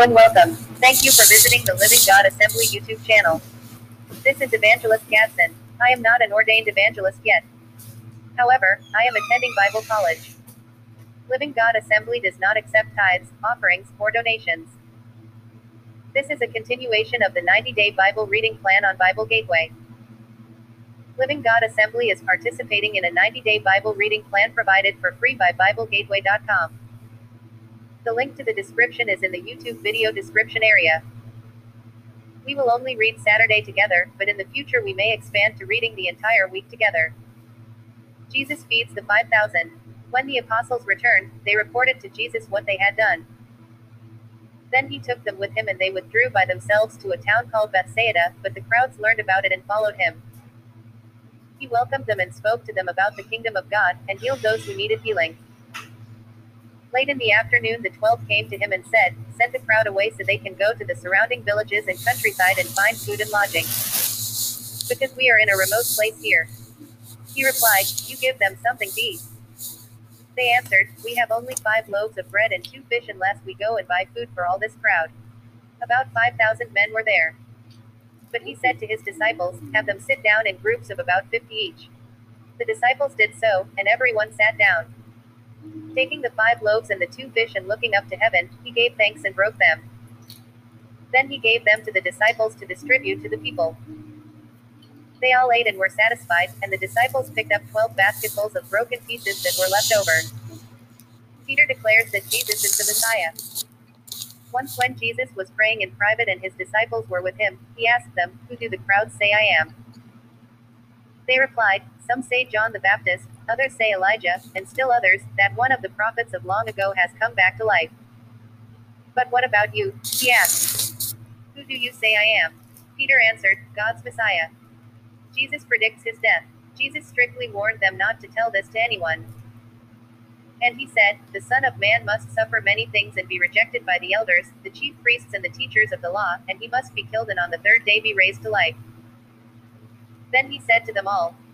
Hello and welcome. Thank you for visiting the Living God Assembly YouTube channel. This is Evangelist Gadsden. I am not an ordained evangelist yet. However, I am attending Bible college. Living God Assembly does not accept tithes, offerings, or donations. This is a continuation of the 90 day Bible reading plan on Bible Gateway. Living God Assembly is participating in a 90 day Bible reading plan provided for free by BibleGateway.com. The link to the description is in the YouTube video description area. We will only read Saturday together, but in the future we may expand to reading the entire week together. Jesus feeds the 5,000. When the apostles returned, they reported to Jesus what they had done. Then he took them with him and they withdrew by themselves to a town called Bethsaida, but the crowds learned about it and followed him. He welcomed them and spoke to them about the kingdom of God, and healed those who needed healing. Late in the afternoon, the twelve came to him and said, Send the crowd away so they can go to the surrounding villages and countryside and find food and lodging. Because we are in a remote place here. He replied, You give them something to eat. They answered, We have only five loaves of bread and two fish unless we go and buy food for all this crowd. About 5,000 men were there. But he said to his disciples, Have them sit down in groups of about fifty each. The disciples did so, and everyone sat down. Taking the five loaves and the two fish and looking up to heaven, he gave thanks and broke them. Then he gave them to the disciples to distribute to the people. They all ate and were satisfied, and the disciples picked up twelve basketfuls of broken pieces that were left over. Peter declares that Jesus is the Messiah. Once, when Jesus was praying in private and his disciples were with him, he asked them, Who do the crowds say I am? They replied, Some say John the Baptist, others say Elijah, and still others, that one of the prophets of long ago has come back to life. But what about you? He asked. Who do you say I am? Peter answered, God's Messiah. Jesus predicts his death. Jesus strictly warned them not to tell this to anyone. And he said, The Son of Man must suffer many things and be rejected by the elders, the chief priests, and the teachers of the law, and he must be killed and on the third day be raised to life. Then he said to them all,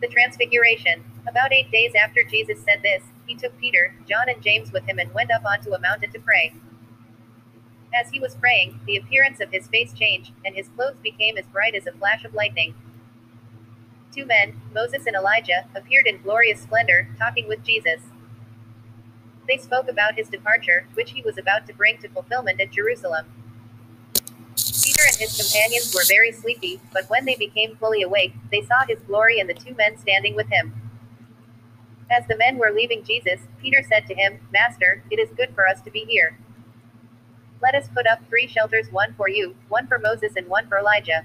The Transfiguration. About eight days after Jesus said this, he took Peter, John, and James with him and went up onto a mountain to pray. As he was praying, the appearance of his face changed, and his clothes became as bright as a flash of lightning. Two men, Moses and Elijah, appeared in glorious splendor, talking with Jesus. They spoke about his departure, which he was about to bring to fulfillment at Jerusalem. Peter and his companions were very sleepy, but when they became fully awake, they saw his glory and the two men standing with him. As the men were leaving Jesus, Peter said to him, Master, it is good for us to be here. Let us put up three shelters one for you, one for Moses, and one for Elijah.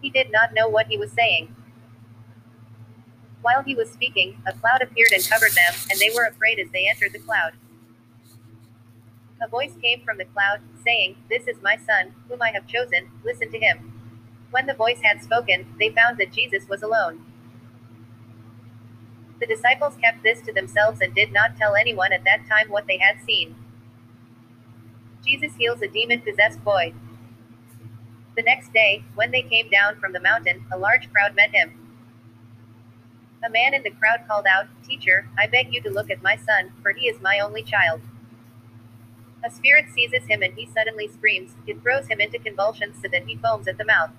He did not know what he was saying. While he was speaking, a cloud appeared and covered them, and they were afraid as they entered the cloud. A voice came from the cloud, saying, This is my son, whom I have chosen, listen to him. When the voice had spoken, they found that Jesus was alone. The disciples kept this to themselves and did not tell anyone at that time what they had seen. Jesus heals a demon possessed boy. The next day, when they came down from the mountain, a large crowd met him. A man in the crowd called out, Teacher, I beg you to look at my son, for he is my only child. A spirit seizes him and he suddenly screams. It throws him into convulsions so that he foams at the mouth.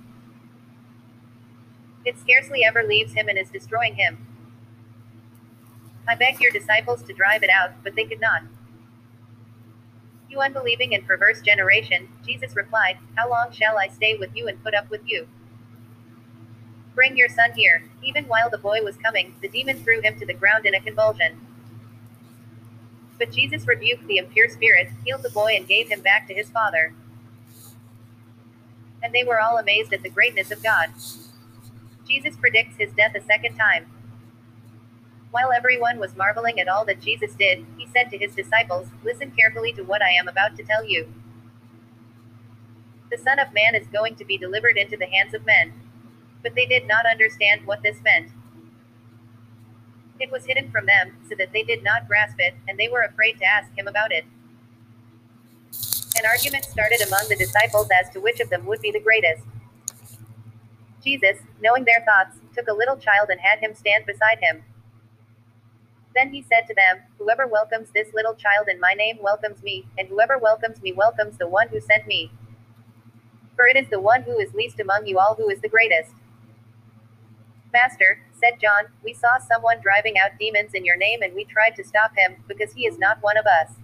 It scarcely ever leaves him and is destroying him. I begged your disciples to drive it out, but they could not. You unbelieving and perverse generation, Jesus replied, How long shall I stay with you and put up with you? Bring your son here. Even while the boy was coming, the demon threw him to the ground in a convulsion. But Jesus rebuked the impure spirit, healed the boy, and gave him back to his father. And they were all amazed at the greatness of God. Jesus predicts his death a second time. While everyone was marveling at all that Jesus did, he said to his disciples, Listen carefully to what I am about to tell you. The Son of Man is going to be delivered into the hands of men. But they did not understand what this meant. It was hidden from them, so that they did not grasp it, and they were afraid to ask him about it. An argument started among the disciples as to which of them would be the greatest. Jesus, knowing their thoughts, took a little child and had him stand beside him. Then he said to them, Whoever welcomes this little child in my name welcomes me, and whoever welcomes me welcomes the one who sent me. For it is the one who is least among you all who is the greatest. Master, said John, we saw someone driving out demons in your name and we tried to stop him, because he is not one of us.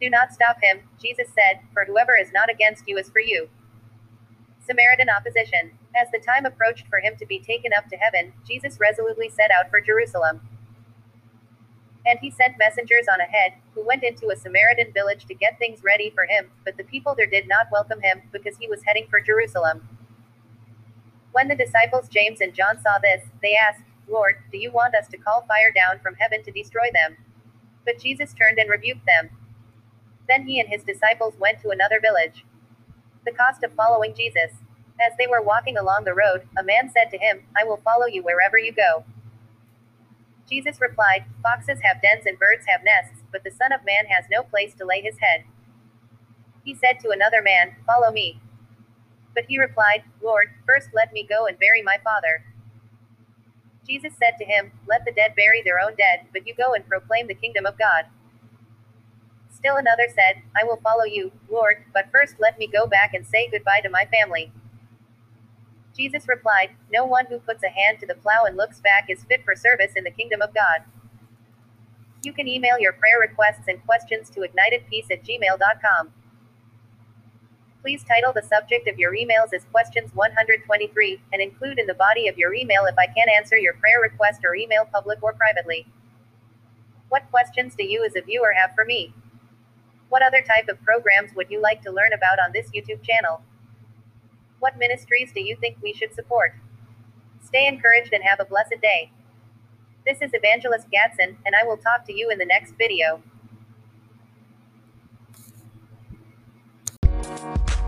Do not stop him, Jesus said, for whoever is not against you is for you. Samaritan opposition. As the time approached for him to be taken up to heaven, Jesus resolutely set out for Jerusalem. And he sent messengers on ahead, who went into a Samaritan village to get things ready for him, but the people there did not welcome him, because he was heading for Jerusalem. When the disciples James and John saw this, they asked, Lord, do you want us to call fire down from heaven to destroy them? But Jesus turned and rebuked them. Then he and his disciples went to another village. The cost of following Jesus. As they were walking along the road, a man said to him, I will follow you wherever you go. Jesus replied, Foxes have dens and birds have nests, but the Son of Man has no place to lay his head. He said to another man, Follow me. But he replied, Lord, first let me go and bury my father. Jesus said to him, Let the dead bury their own dead, but you go and proclaim the kingdom of God. Still another said, I will follow you, Lord, but first let me go back and say goodbye to my family. Jesus replied, No one who puts a hand to the plow and looks back is fit for service in the kingdom of God. You can email your prayer requests and questions to ignitedpeace at gmail.com. Please title the subject of your emails as Questions 123 and include in the body of your email if I can answer your prayer request or email public or privately. What questions do you as a viewer have for me? What other type of programs would you like to learn about on this YouTube channel? What ministries do you think we should support? Stay encouraged and have a blessed day. This is Evangelist Gadsden, and I will talk to you in the next video.